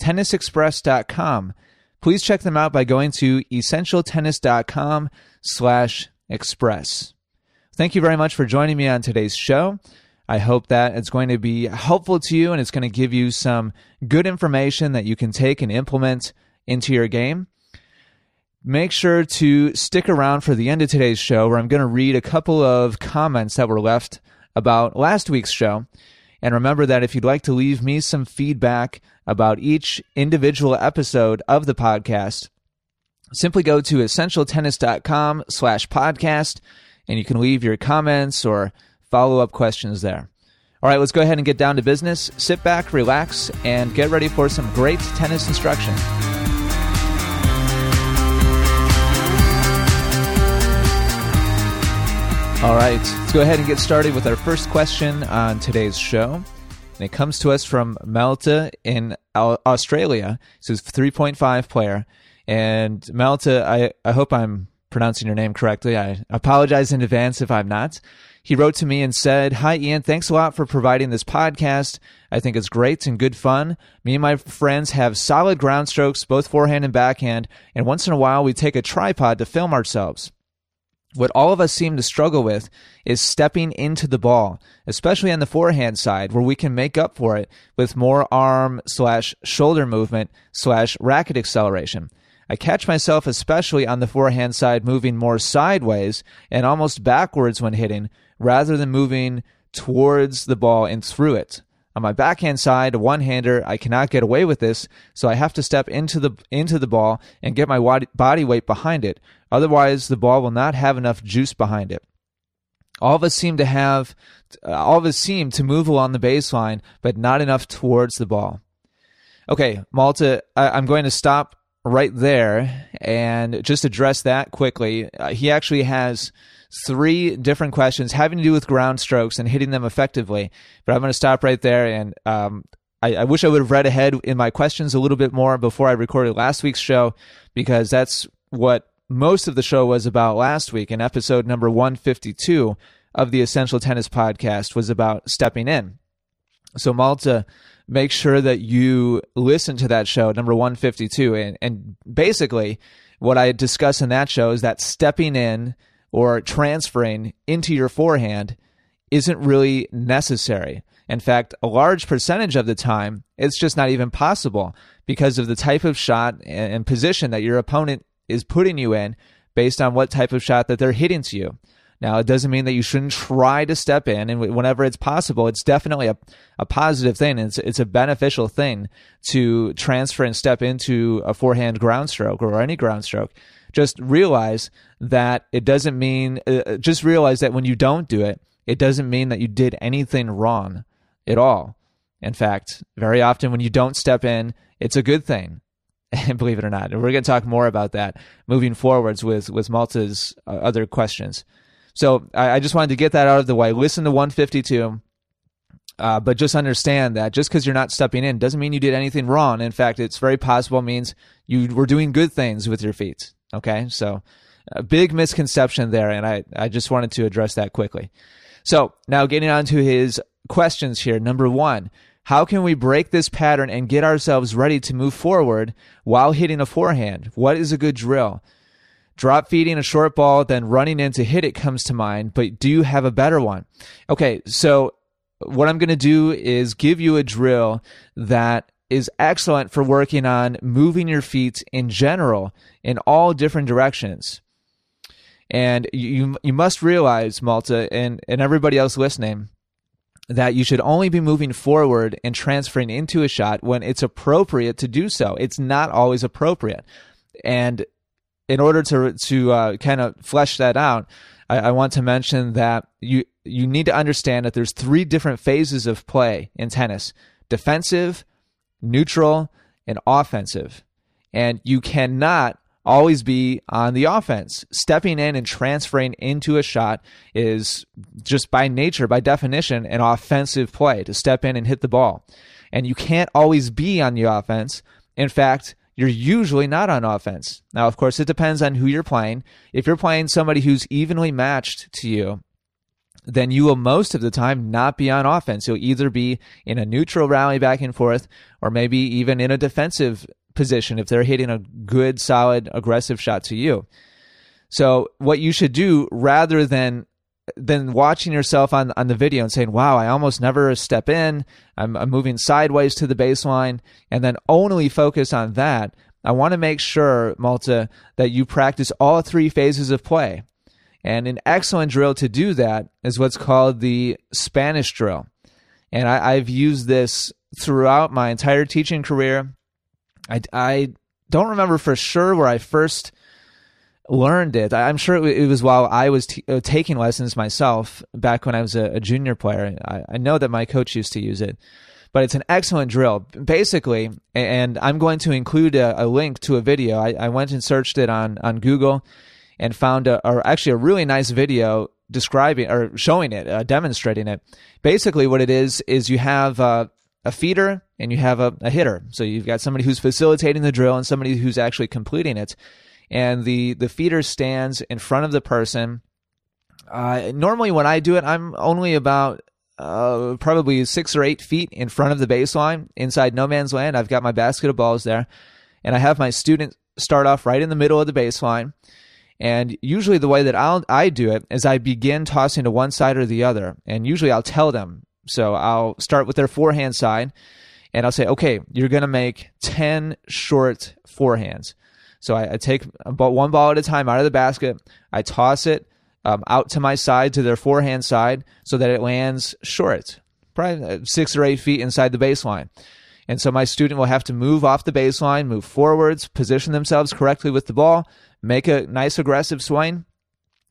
tennisexpress.com. Please check them out by going to essentialtennis.com slash express. Thank you very much for joining me on today's show. I hope that it's going to be helpful to you and it's going to give you some good information that you can take and implement into your game. Make sure to stick around for the end of today's show where I'm going to read a couple of comments that were left about last week's show. And remember that if you'd like to leave me some feedback about each individual episode of the podcast, simply go to essentialtennis.com slash podcast and you can leave your comments or follow up questions there. All right, let's go ahead and get down to business. Sit back, relax, and get ready for some great tennis instruction. All right, let's go ahead and get started with our first question on today's show. And it comes to us from Malta in Australia. He's a 3.5 player. And Malta, I, I hope I'm pronouncing your name correctly. I apologize in advance if I'm not. He wrote to me and said, Hi, Ian. Thanks a lot for providing this podcast. I think it's great and good fun. Me and my friends have solid ground strokes, both forehand and backhand. And once in a while, we take a tripod to film ourselves. What all of us seem to struggle with is stepping into the ball, especially on the forehand side, where we can make up for it with more arm slash shoulder movement slash racket acceleration. I catch myself, especially on the forehand side, moving more sideways and almost backwards when hitting, rather than moving towards the ball and through it. On my backhand side, a one-hander, I cannot get away with this, so I have to step into the into the ball and get my body weight behind it. Otherwise, the ball will not have enough juice behind it. All of us seem to have, uh, all of us seem to move along the baseline, but not enough towards the ball. Okay, Malta, I, am going to stop right there and just address that quickly. Uh, he actually has three different questions having to do with ground strokes and hitting them effectively. But I'm going to stop right there. And um, I, I, wish I would have read ahead in my questions a little bit more before I recorded last week's show, because that's what most of the show was about last week. In episode number 152 of the Essential Tennis Podcast was about stepping in. So, Malta, make sure that you listen to that show, number 152. And, and basically, what I discuss in that show is that stepping in or transferring into your forehand isn't really necessary. In fact, a large percentage of the time, it's just not even possible because of the type of shot and position that your opponent is putting you in based on what type of shot that they're hitting to you. Now, it doesn't mean that you shouldn't try to step in, and whenever it's possible, it's definitely a, a positive thing. It's, it's a beneficial thing to transfer and step into a forehand ground stroke or any ground stroke just realize that it doesn't mean, uh, uh, just realize that when you don't do it, it doesn't mean that you did anything wrong at all. In fact, very often when you don't step in, it's a good thing. Believe it or not, and we're going to talk more about that moving forwards with with Malta's uh, other questions. So I, I, just wanted to get that out of the way. Listen to 152, uh, but just understand that just because you're not stepping in doesn't mean you did anything wrong. In fact, it's very possible means you were doing good things with your feet. Okay, so a big misconception there, and I, I just wanted to address that quickly. So now getting on to his questions here. Number one, how can we break this pattern and get ourselves ready to move forward while hitting a forehand? What is a good drill? Drop feeding a short ball, then running in to hit it comes to mind, but do you have a better one? Okay, so what I'm going to do is give you a drill that is excellent for working on moving your feet in general in all different directions. And you you must realize, Malta, and, and everybody else listening, that you should only be moving forward and transferring into a shot when it's appropriate to do so. It's not always appropriate. And in order to to uh, kind of flesh that out, I, I want to mention that you you need to understand that there's three different phases of play in tennis: defensive, neutral, and offensive. And you cannot always be on the offense. Stepping in and transferring into a shot is just by nature, by definition, an offensive play to step in and hit the ball. And you can't always be on the offense. In fact, you're usually not on offense. Now, of course, it depends on who you're playing. If you're playing somebody who's evenly matched to you, then you will most of the time not be on offense. You'll either be in a neutral rally back and forth, or maybe even in a defensive position if they're hitting a good, solid, aggressive shot to you. So what you should do rather than than watching yourself on on the video and saying, "Wow, I almost never step in. I'm, I'm moving sideways to the baseline," and then only focus on that. I want to make sure, Malta, that you practice all three phases of play. And an excellent drill to do that is what's called the Spanish drill. And I, have used this throughout my entire teaching career. I, I don't remember for sure where I first learned it. I'm sure it was while I was t- uh, taking lessons myself back when I was a, a junior player. I, I, know that my coach used to use it, but it's an excellent drill. Basically, and I'm going to include a, a link to a video. I, I, went and searched it on, on Google and found a, or actually a really nice video describing or showing it, uh, demonstrating it. Basically, what it is is you have uh, a feeder and you have a, a hitter. So you've got somebody who's facilitating the drill and somebody who's actually completing it. And the, the feeder stands in front of the person. Uh, normally, when I do it, I'm only about uh, probably six or eight feet in front of the baseline inside no man's land. I've got my basket of balls there, and I have my student start off right in the middle of the baseline. And usually, the way that I'll I do it is I begin tossing to one side or the other, and usually I'll tell them so I'll start with their forehand side and I'll say, okay, you're going to make 10 short forehands. So I, I, take about one ball at a time out of the basket. I toss it um, out to my side, to their forehand side, so that it lands short, probably uh, six or eight feet inside the baseline. And so my student will have to move off the baseline, move forwards, position themselves correctly with the ball, make a nice aggressive swing,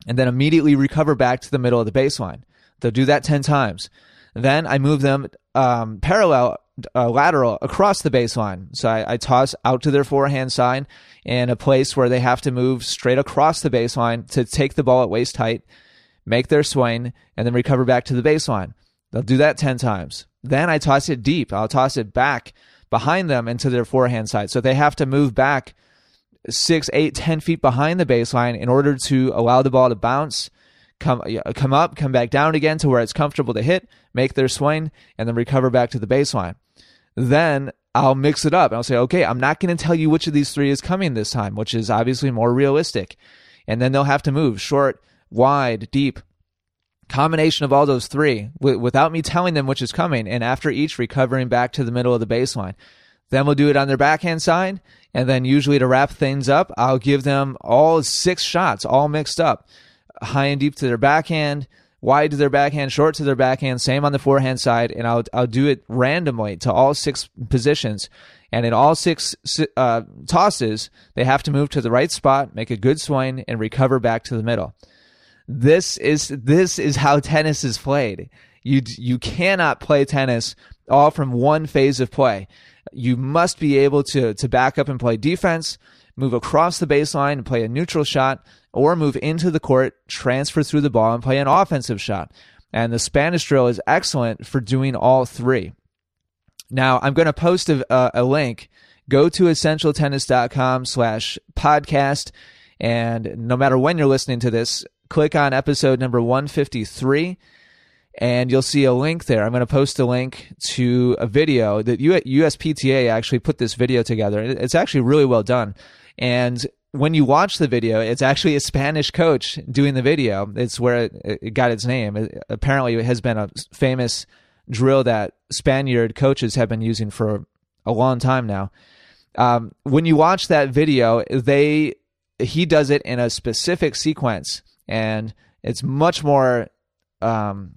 and then immediately recover back to the middle of the baseline. They'll do that 10 times. Then I move them um, parallel, uh, lateral across the baseline. So I, I, toss out to their forehand side in a place where they have to move straight across the baseline to take the ball at waist height, make their swing, and then recover back to the baseline. They'll do that 10 times. Then I toss it deep. I'll toss it back behind them into their forehand side. So they have to move back six, eight, ten feet behind the baseline in order to allow the ball to bounce come come up, come back down again to where it's comfortable to hit, make their swing, and then recover back to the baseline. Then I'll mix it up and I'll say, okay, I'm not going to tell you which of these three is coming this time, which is obviously more realistic. And then they'll have to move short, wide, deep, combination of all those three w- without me telling them which is coming. And after each, recovering back to the middle of the baseline. Then we'll do it on their backhand side. And then usually to wrap things up, I'll give them all six shots, all mixed up high and deep to their backhand, wide to their backhand, short to their backhand, same on the forehand side, and I'll I'll do it randomly to all six positions. And in all six uh, tosses, they have to move to the right spot, make a good swing, and recover back to the middle. This is this is how tennis is played. You you cannot play tennis all from one phase of play. You must be able to to back up and play defense, move across the baseline and play a neutral shot, or move into the court, transfer through the ball, and play an offensive shot. And the Spanish drill is excellent for doing all three. Now, I'm going to post a, a link. Go to essentialtennis.com slash podcast. And no matter when you're listening to this, click on episode number 153 and you'll see a link there. I'm going to post a link to a video that USPTA actually put this video together. It's actually really well done. And when you watch the video, it's actually a Spanish coach doing the video. It's where it, got its name. It, apparently, it has been a famous drill that Spaniard coaches have been using for a long time now. Um, when you watch that video, they he does it in a specific sequence, and it's much more um,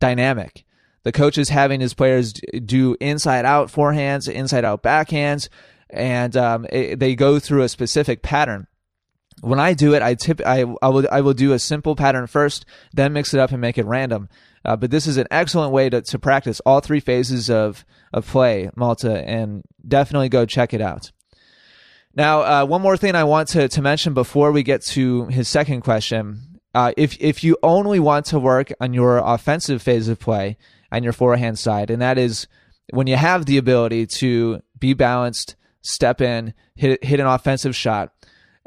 dynamic. The coach is having his players do inside out forehands, inside out backhands, and um, it, they go through a specific pattern. when I do it, I tip I I will I will do a simple pattern first, then mix it up and make it random. Uh, but this is an excellent way to, to practice all three phases of of play, Malta, and definitely go check it out. Now, uh, one more thing I want to, to mention before we get to his second question. Uh, if if you only want to work on your offensive phase of play on your forehand side, and that is when you have the ability to be balanced, step in, hit hit an offensive shot,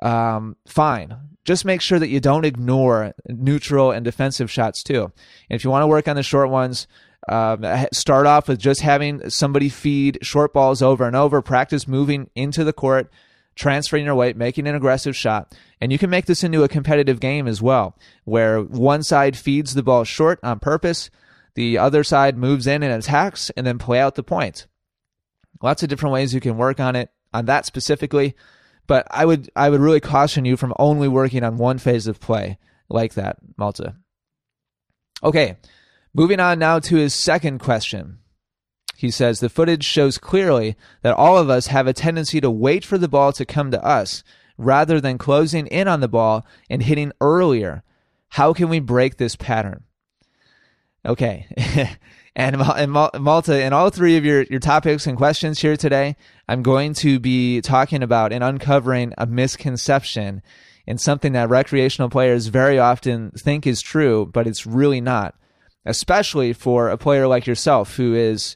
um, fine. Just make sure that you don't ignore neutral and defensive shots too. And if you want to work on the short ones, um, start off with just having somebody feed short balls over and over. Practice moving into the court, transferring your weight, making an aggressive shot. And you can make this into a competitive game as well, where one side feeds the ball short on purpose, the other side moves in and attacks, and then play out the point. Lots of different ways you can work on it, on that specifically. But I would I would really caution you from only working on one phase of play like that, Malta. Okay, moving on now to his second question. He says the footage shows clearly that all of us have a tendency to wait for the ball to come to us rather than closing in on the ball and hitting earlier. How can we break this pattern? Okay. And, Malta, in all three of your, your topics and questions here today, I'm going to be talking about and uncovering a misconception and something that recreational players very often think is true, but it's really not. Especially for a player like yourself who is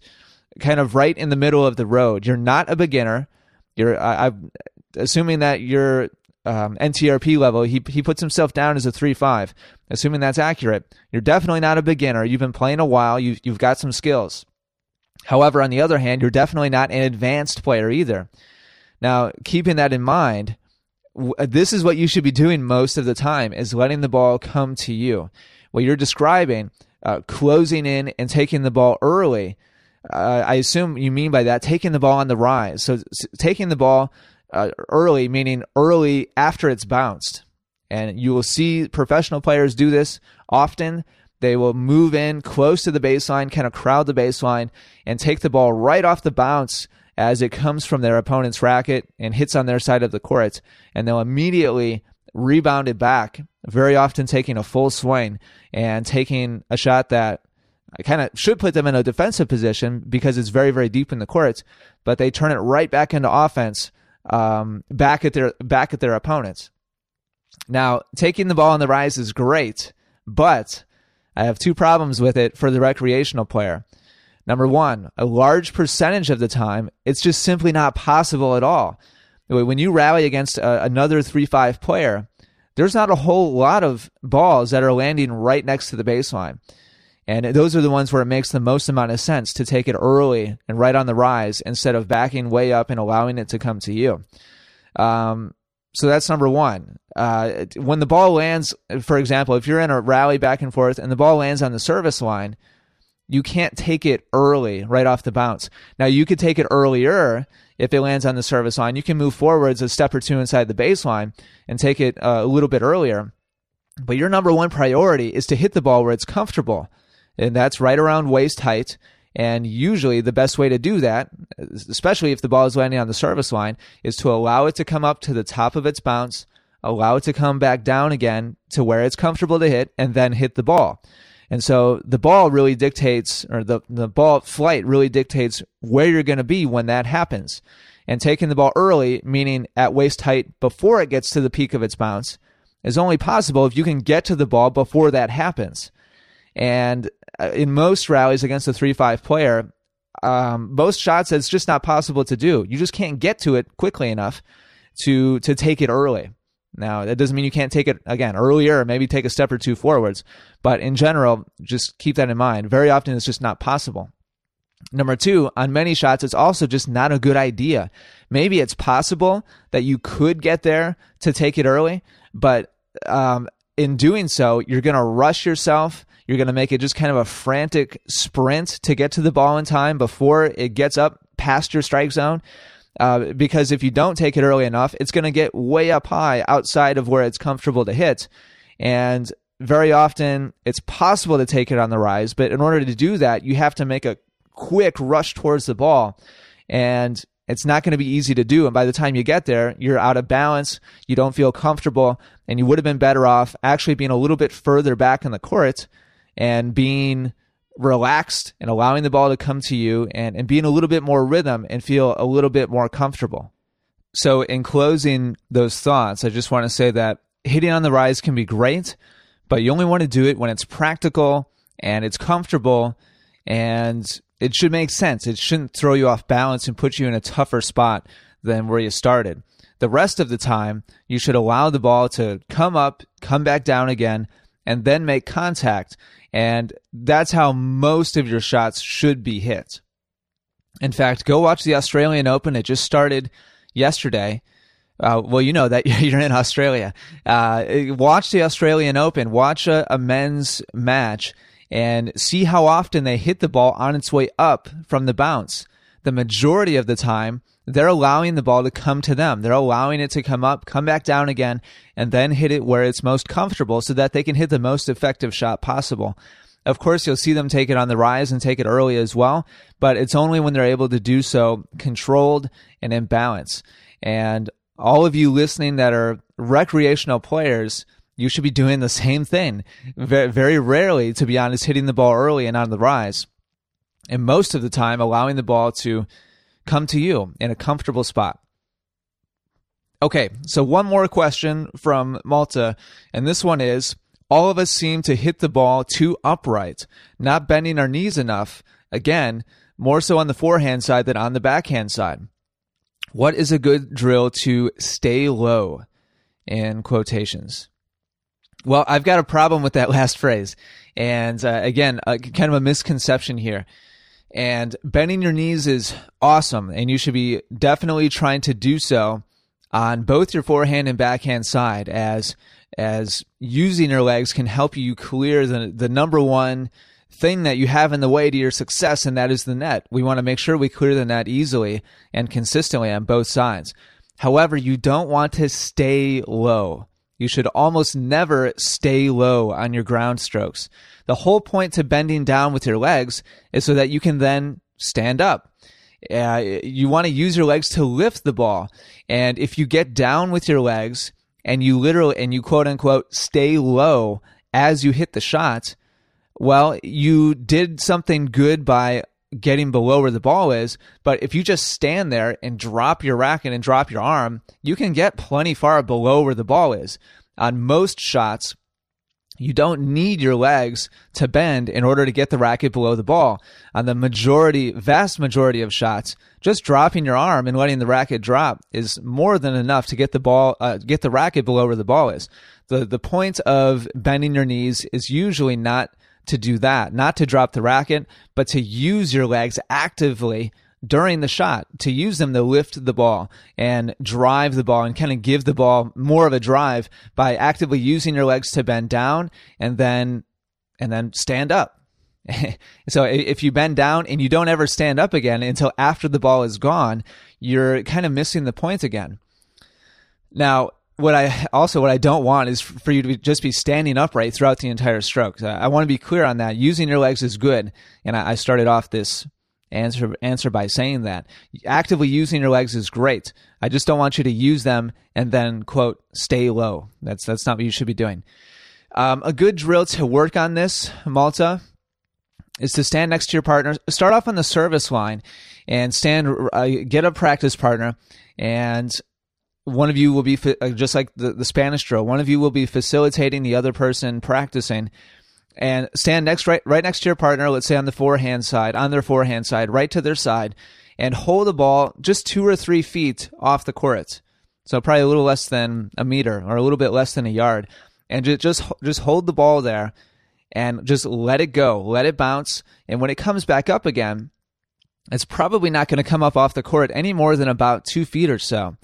kind of right in the middle of the road. You're not a beginner. You're, I, I'm assuming that you're um, NTRP level, he he puts himself down as a three five. Assuming that's accurate, you're definitely not a beginner. You've been playing a while. You've you've got some skills. However, on the other hand, you're definitely not an advanced player either. Now, keeping that in mind, this is what you should be doing most of the time: is letting the ball come to you. What you're describing, uh, closing in and taking the ball early. Uh, I assume you mean by that taking the ball on the rise. So, taking the ball uh, early, meaning early after it's bounced. And you will see professional players do this often. They will move in close to the baseline, kind of crowd the baseline, and take the ball right off the bounce as it comes from their opponent's racket and hits on their side of the court. And they'll immediately rebound it back, very often taking a full swing and taking a shot that I kind of should put them in a defensive position because it's very, very deep in the courts, but they turn it right back into offense um, back at their back at their opponents. Now, taking the ball on the rise is great, but I have two problems with it for the recreational player. Number one, a large percentage of the time, it's just simply not possible at all. When you rally against a, another 3 5 player, there's not a whole lot of balls that are landing right next to the baseline. And those are the ones where it makes the most amount of sense to take it early and right on the rise instead of backing way up and allowing it to come to you. Um, so that's number one. Uh, when the ball lands, for example, if you're in a rally back and forth and the ball lands on the service line, you can't take it early right off the bounce. Now you could take it earlier if it lands on the service line. You can move forwards a step or two inside the baseline and take it uh, a little bit earlier. But your number one priority is to hit the ball where it's comfortable and that's right around waist height. And usually, the best way to do that, especially if the ball is landing on the service line, is to allow it to come up to the top of its bounce, allow it to come back down again to where it's comfortable to hit, and then hit the ball. And so the ball really dictates, or the, the ball flight really dictates where you're going to be when that happens. And taking the ball early, meaning at waist height before it gets to the peak of its bounce, is only possible if you can get to the ball before that happens. And uh, in most rallies against a 3 5 player, um, most shots it's just not possible to do. You just can't get to it quickly enough to to take it early. Now, that doesn't mean you can't take it again earlier, maybe take a step or two forwards, but in general, just keep that in mind. Very often it's just not possible. Number two, on many shots, it's also just not a good idea. Maybe it's possible that you could get there to take it early, but um, in doing so, you're going to rush yourself you're going to make it just kind of a frantic sprint to get to the ball in time before it gets up past your strike zone. Uh, because if you don't take it early enough, it's going to get way up high outside of where it's comfortable to hit. And very often it's possible to take it on the rise, but in order to do that, you have to make a quick rush towards the ball. And It's not going to be easy to do. And by the time you get there, you're out of balance. You don't feel comfortable and you would have been better off actually being a little bit further back in the court and being relaxed and allowing the ball to come to you and, and being a little bit more rhythm and feel a little bit more comfortable. So, in closing those thoughts, I just want to say that hitting on the rise can be great, but you only want to do it when it's practical and it's comfortable and it should make sense. It shouldn't throw you off balance and put you in a tougher spot than where you started. The rest of the time, you should allow the ball to come up, come back down again, and then make contact. And that's how most of your shots should be hit. In fact, go watch the Australian Open. It just started yesterday. Uh, well, you know that you're in Australia. Uh, watch the Australian Open. Watch a, a men's match and see how often they hit the ball on its way up from the bounce. The majority of the time, they're allowing the ball to come to them. They're allowing it to come up, come back down again, and then hit it where it's most comfortable so that they can hit the most effective shot possible. Of course, you'll see them take it on the rise and take it early as well, but it's only when they're able to do so controlled and in balance. And all of you listening that are recreational players, you should be doing the same thing. Very, very rarely, to be honest, hitting the ball early and on the rise. And most of the time, allowing the ball to come to you in a comfortable spot. Okay, so one more question from Malta, and this one is All of us seem to hit the ball too upright, not bending our knees enough. Again, more so on the forehand side than on the backhand side. What is a good drill to stay low? In quotations. Well, I've got a problem with that last phrase. And uh, again, uh, kind of a misconception here. And bending your knees is awesome, and you should be definitely trying to do so on both your forehand and backhand side, as as using your legs can help you clear the the number one thing that you have in the way to your success, and that is the net. We want to make sure we clear the net easily and consistently on both sides. However, you don't want to stay low. You should almost never stay low on your ground strokes. The whole point to bending down with your legs is so that you can then stand up. Uh, you want to use your legs to lift the ball. And if you get down with your legs and you literally, and you quote unquote stay low as you hit the shot, well, you did something good by getting below where the ball is. But if you just stand there and drop your racket and drop your arm, you can get plenty far below where the ball is. On most shots, you don't need your legs to bend in order to get the racket below the ball. On the majority, vast majority of shots, just dropping your arm and letting the racket drop is more than enough to get the ball, uh, get the racket below where the ball is. The the point of bending your knees is usually not to do that, not to drop the racket, but to use your legs actively during the shot, to use them to lift the ball and drive the ball and kind of give the ball more of a drive by actively using your legs to bend down and then and then stand up. so if you bend down and you don't ever stand up again until after the ball is gone, you're kind of missing the point again. Now, what I also what I don't want is for you to just be standing upright throughout the entire stroke. I want to be clear on that. Using your legs is good, and I started off this answer answer by saying that actively using your legs is great. I just don't want you to use them and then quote stay low. That's that's not what you should be doing. Um, a good drill to work on this, Malta, is to stand next to your partner. Start off on the service line and stand. Uh, get a practice partner and one of you will be uh, just like the, the Spanish drill. One of you will be facilitating the other person practicing, and stand next right right next to your partner. Let's say on the forehand side, on their forehand side, right to their side, and hold the ball just two or three feet off the court. So probably a little less than a meter or a little bit less than a yard, and just just just hold the ball there, and just let it go, let it bounce, and when it comes back up again, it's probably not going to come up off the court any more than about two feet or so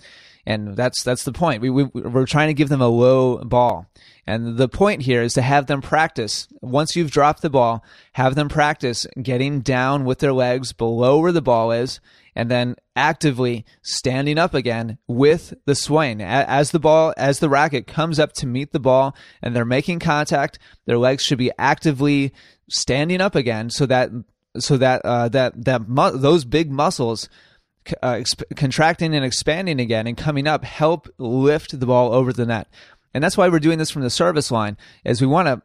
and that's that's the point. We, we we're trying to give them a low ball, and the point here is to have them practice. Once you've dropped the ball, have them practice getting down with their legs below where the ball is, and then actively standing up again with the swing as the ball as the racket comes up to meet the ball and they're making contact their legs should be actively standing up again so that so that uh, that that mu- those big muscles uh, exp- contracting and expanding again and coming up help lift the ball over the net. And that's why we're doing this from the service line, is we want to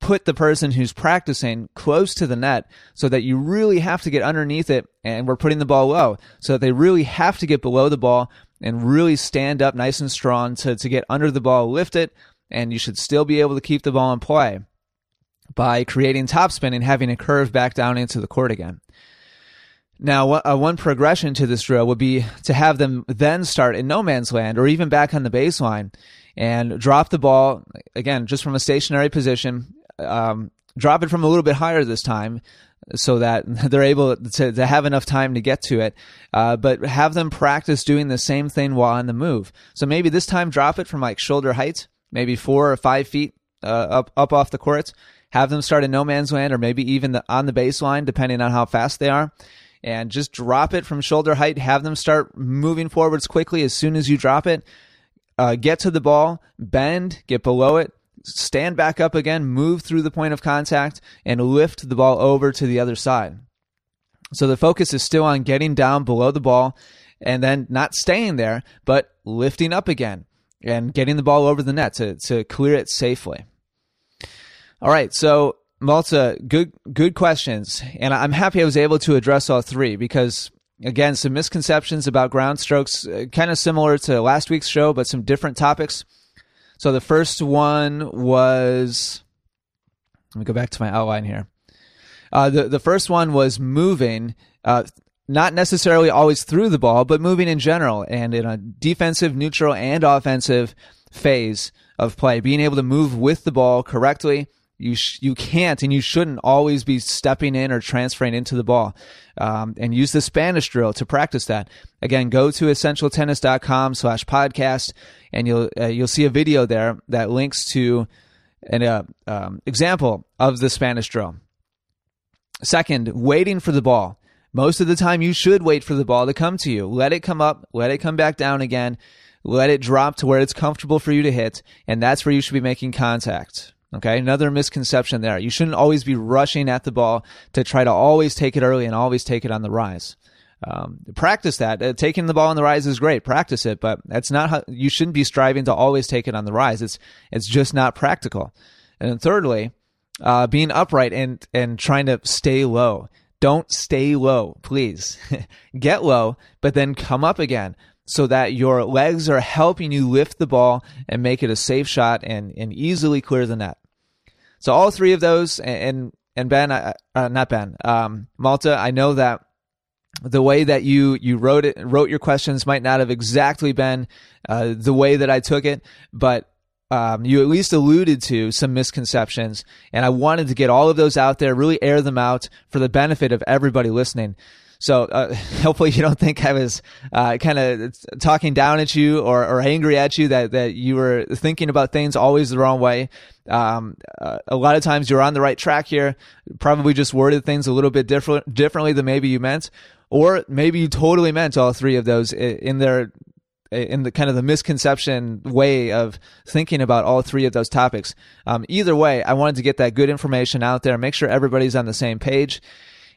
put the person who's practicing close to the net so that you really have to get underneath it and we're putting the ball low so that they really have to get below the ball and really stand up nice and strong to, to get under the ball, lift it, and you should still be able to keep the ball in play by creating topspin and having a curve back down into the court again. Now, uh, one progression to this drill would be to have them then start in no man's land or even back on the baseline and drop the ball again just from a stationary position um, drop it from a little bit higher this time so that they're able to, to have enough time to get to it. Uh, but have them practice doing the same thing while on the move. So maybe this time drop it from like shoulder height, maybe four or five feet uh, up up off the court. Have them start in no man's land or maybe even the, on the baseline, depending on how fast they are. And just drop it from shoulder height. Have them start moving forwards quickly as soon as you drop it. Uh, get to the ball, bend, get below it, stand back up again, move through the point of contact, and lift the ball over to the other side. So the focus is still on getting down below the ball and then not staying there, but lifting up again and getting the ball over the net to, to clear it safely. All right, so Malta, good good questions, and I'm happy I was able to address all three because again, some misconceptions about ground strokes, uh, kind of similar to last week's show, but some different topics. So the first one was. Let me go back to my outline here. Uh, the the first one was moving, uh, not necessarily always through the ball, but moving in general and in a defensive, neutral, and offensive phase of play. Being able to move with the ball correctly. You sh- you can't and you shouldn't always be stepping in or transferring into the ball. Um, and use the Spanish drill to practice that. Again, go to essentialtennis.com slash podcast and you'll uh, you'll see a video there that links to an uh, um, example of the Spanish drill. Second, waiting for the ball. Most of the time, you should wait for the ball to come to you. Let it come up, let it come back down again, let it drop to where it's comfortable for you to hit, and that's where you should be making contact. Okay, another misconception there. You shouldn't always be rushing at the ball to try to always take it early and always take it on the rise. Um, practice that. Uh, taking the ball on the rise is great. Practice it, but that's not how you shouldn't be striving to always take it on the rise. It's it's just not practical. And then thirdly, uh, being upright and and trying to stay low. Don't stay low, please. Get low, but then come up again so that your legs are helping you lift the ball and make it a safe shot and, and easily clear the net. So all three of those, and and Ben, uh, not Ben, um, Malta, I know that the way that you you wrote it wrote your questions might not have exactly been uh, the way that I took it, but um, you at least alluded to some misconceptions, and I wanted to get all of those out there, really air them out for the benefit of everybody listening. So uh, hopefully you don't think I was uh, kind of talking down at you or, or angry at you that, that you were thinking about things always the wrong way. Um, uh, a lot of times you're on the right track here. Probably just worded things a little bit different differently than maybe you meant, or maybe you totally meant all three of those in their in the kind of the misconception way of thinking about all three of those topics. Um, either way, I wanted to get that good information out there, make sure everybody's on the same page.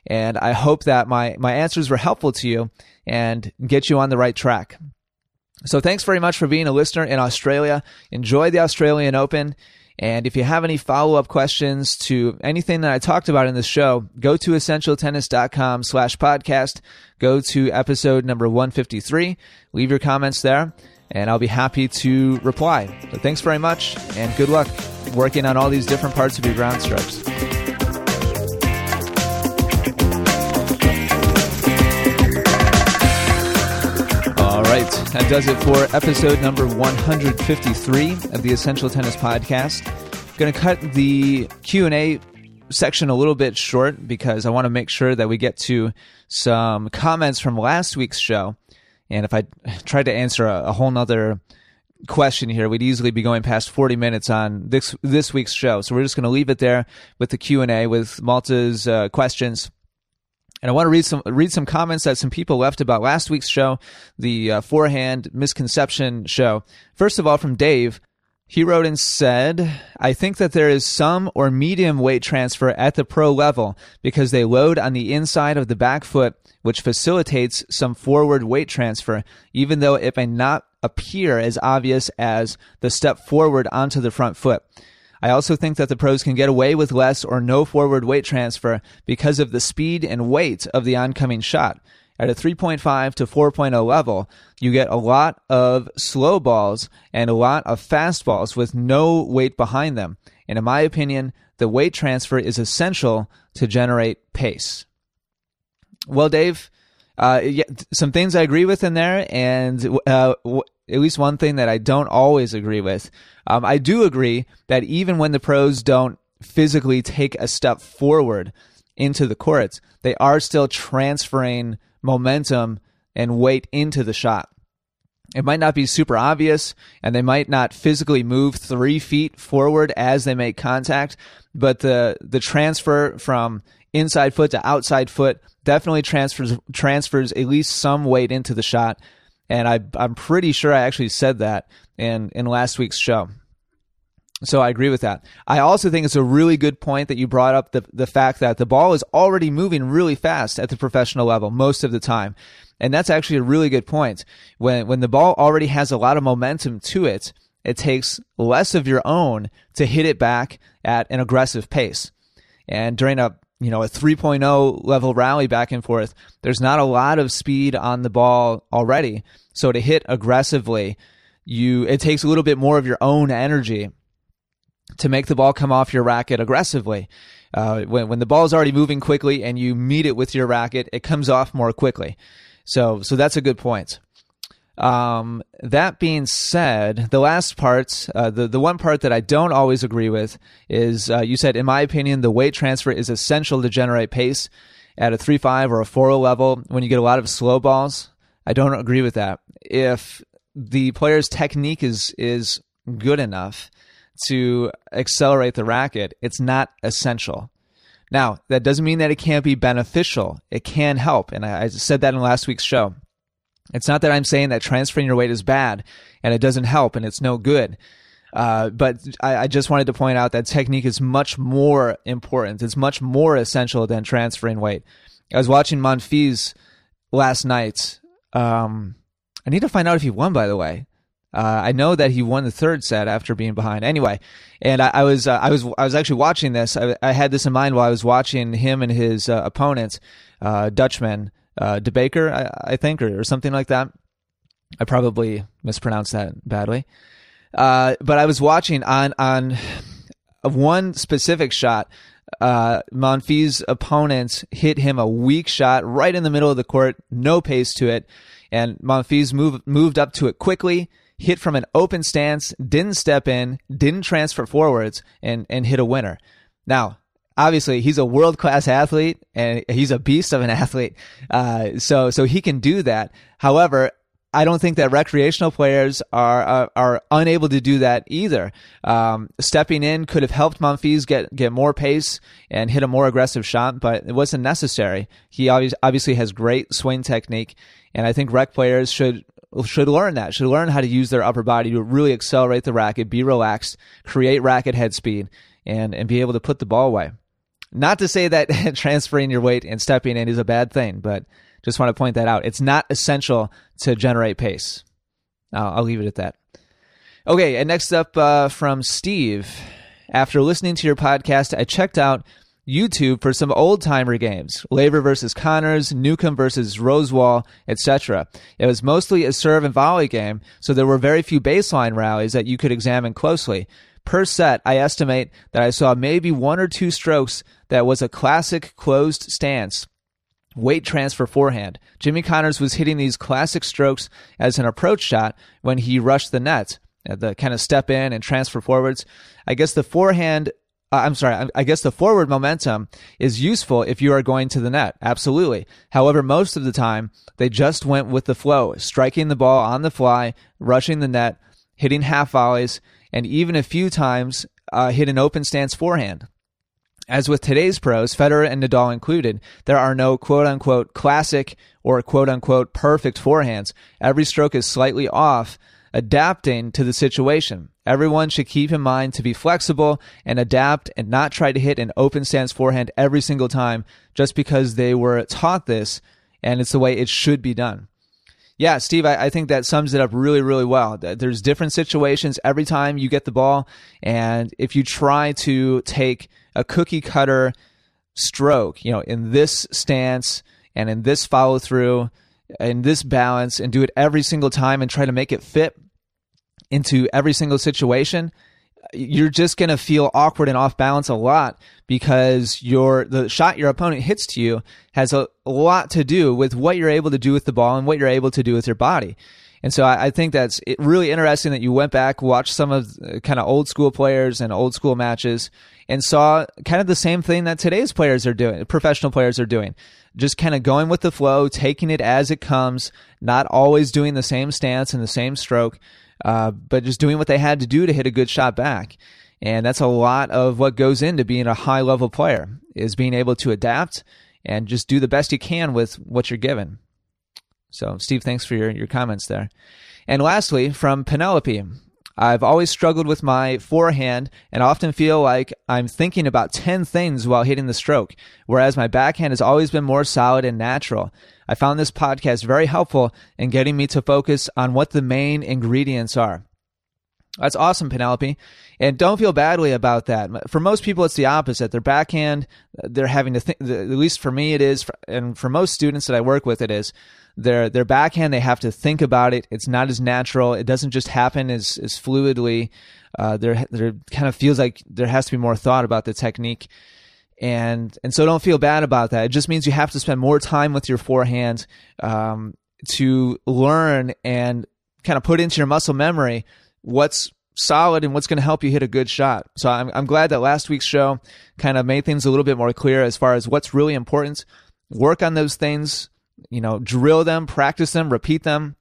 And I hope that my, my answers were helpful to you and get you on the right track. So thanks very much for being a listener in Australia. Enjoy the Australian Open. And if you have any follow up questions to anything that I talked about in this show, go to essentialtennis.com slash podcast. Go to episode number 153. Leave your comments there and I'll be happy to reply. So thanks very much and good luck working on all these different parts of your ground strokes. Right, that does it for episode number 153 of the Essential Tennis Podcast. Going to cut the Q&A section a little bit short because I want to make sure that we get to some comments from last week's show. And if I tried to answer a, a whole nother question here, we'd easily be going past 40 minutes on this this week's show. So we're just going to leave it there with the Q&A with Malta's uh, questions and I want to read some read some comments that some people left about last week's show, the uh, forehand misconception show. First of all, from Dave, He wrote and said, I think that there is some or medium weight transfer at the pro level because they load on the inside of the back foot, which facilitates some forward weight transfer, even though it may not appear as obvious as the step forward onto the front foot. I also think that the pros can get away with less or no forward weight transfer because of the speed and weight of the oncoming shot at a 3.5 to 4.0 level, you get a lot of slow balls and a lot of fast balls with no weight behind them. And in my opinion, the weight transfer is essential to generate pace. Well, Dave, uh, yeah, some things I agree with in there, and uh, at least one thing that I don't always agree with. Um, I do agree that even when the pros don't physically take a step forward into the courts, they are still transferring momentum and weight into the shot. It might not be super obvious, and they might not physically move three feet forward as they make contact, but the the transfer from inside foot to outside foot definitely transfers transfers at least some weight into the shot. And I I'm pretty sure I actually said that in in last week's show. So I agree with that. I also think it's a really good point that you brought up the, the fact that the ball is already moving really fast at the professional level most of the time. And that's actually a really good point. When, when the ball already has a lot of momentum to it, it takes less of your own to hit it back at an aggressive pace. And during a, you know, a 3.0 level rally back and forth, there's not a lot of speed on the ball already. So to hit aggressively, you, it takes a little bit more of your own energy to make the ball come off your racket aggressively. Uh, when when the ball is already moving quickly and you meet it with your racket, it comes off more quickly. So so that's a good point. Um, that being said, the last part, uh, the the one part that I don't always agree with is uh, you said, in my opinion, the weight transfer is essential to generate pace at a three five or a four level when you get a lot of slow balls. I don't agree with that. If the player's technique is is good enough to accelerate the racket, it's not essential. Now, that doesn't mean that it can't be beneficial. It can help. And I, I said that in last week's show. It's not that I'm saying that transferring your weight is bad and it doesn't help and it's no good. Uh, but I, I, just wanted to point out that technique is much more important. It's much more essential than transferring weight. I was watching Monfils last night. Um, I need to find out if he won, by the way. Uh, I know that he won the third set after being behind. Anyway, and I, I was uh, I was I was actually watching this. I, I, had this in mind while I was watching him and his uh, opponents, uh, Dutchman, uh, De Bakker, I, I think, or, or, something like that. I probably mispronounced that badly. Uh, but I was watching on on one specific shot. Uh, Monfils' opponents hit him a weak shot right in the middle of the court, no pace to it, and Monfils moved moved up to it quickly hit from an open stance, didn't step in, didn't transfer forwards, and, and hit a winner. Now, obviously, he's a world class athlete and he's a beast of an athlete. Uh, so, so he can do that. However, I don't think that recreational players are are, are unable to do that either. Um, stepping in could have helped Monfils get get more pace and hit a more aggressive shot, but it wasn't necessary. He obviously has great swing technique, and I think rec players should should learn that, should learn how to use their upper body to really accelerate the racket, be relaxed, create racket head speed, and, and be able to put the ball away. Not to say that transferring your weight and stepping in is a bad thing, but just want to point that out. It's not essential to generate pace. I'll, leave it at that. Okay, and next up uh, from Steve. After listening to your podcast, I checked out YouTube for some old timer games, Laver versus Connors, Newcombe versus Rosewall, etc. It was mostly a serve and volley game, so there were very few baseline rallies that you could examine closely. Per set, I estimate that I saw maybe one or two strokes that was a classic closed stance. Weight transfer forehand. Jimmy Connors was hitting these classic strokes as an approach shot when he rushed the net the kind of step in and transfer forwards. I guess the forehand uh, I'm sorry, I guess the forward momentum is useful if you are going to the net. Absolutely. However, most of the time, they just went with the flow, striking the ball on the fly, rushing the net, hitting half volleys, and even a few times uh, hit an open stance forehand. As with today's pros, Federer and Nadal included, there are no quote unquote classic or quote unquote perfect forehands. Every stroke is slightly off adapting to the situation. Everyone should keep in mind to be flexible and adapt and not try to hit an open stance forehand every single time just because they were taught this and it's the way it should be done. Yeah, Steve, I, I, think that sums it up really, really well. There's different situations every time you get the ball. And if you try to take a cookie cutter stroke, you know, in this stance and in this follow through, in this balance, and do it every single time and try to make it fit into every single situation, you're just going to feel awkward and off balance a lot because your the shot your opponent hits to you has a, lot to do with what you're able to do with the ball and what you're able to do with your body. And so I, I think that's really interesting that you went back, watched some of uh, kind of old school players and old school matches, and saw kind of the same thing that today's players are doing, professional players are doing. Just kind of going with the flow, taking it as it comes, not always doing the same stance and the same stroke, uh, but just doing what they had to do to hit a good shot back. And that's a lot of what goes into being a high level player is being able to adapt and just do the best you can with what you're given. So, Steve, thanks for your, your comments there. And lastly, from Penelope, I've always struggled with my forehand and often feel like I'm thinking about 10 things while hitting the stroke, whereas my backhand has always been more solid and natural. I found this podcast very helpful in getting me to focus on what the main ingredients are. That's awesome, Penelope. And don't feel badly about that. For most people, it's the opposite. Their backhand, they're having to think, at least for me, it is, and for most students that I work with, it is their their backhand. They have to think about it. It's not as natural. It doesn't just happen as as fluidly. Uh, there there kind of feels like there has to be more thought about the technique. And and so don't feel bad about that. It just means you have to spend more time with your forehand um, to learn and kind of put into your muscle memory what's solid and what's going to help you hit a good shot. So I'm, I'm glad that last week's show kind of made things a little bit more clear as far as what's really important. Work on those things you know, drill them, practice them, repeat them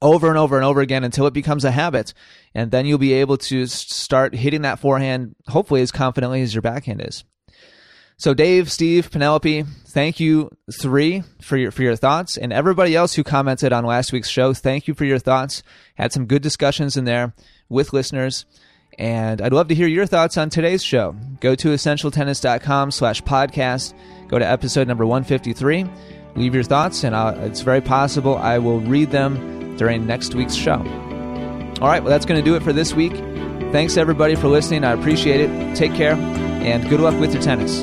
over and over and over again until it becomes a habit. And then you'll be able to start hitting that forehand, hopefully, as confidently as your backhand is. So, Dave, Steve, Penelope, thank you three for your for your thoughts, and everybody else who commented on last week's show. Thank you for your thoughts. Had some good discussions in there with listeners, and I'd love to hear your thoughts on today's show. Go to essentialtennis.com/podcast. Go to episode number one fifty three leave your thoughts, and I'll, it's very possible I will read them during next week's show. All right, well, that's going to do it for this week. Thanks, everybody, for listening. I appreciate it. Take care, and good luck with your tennis.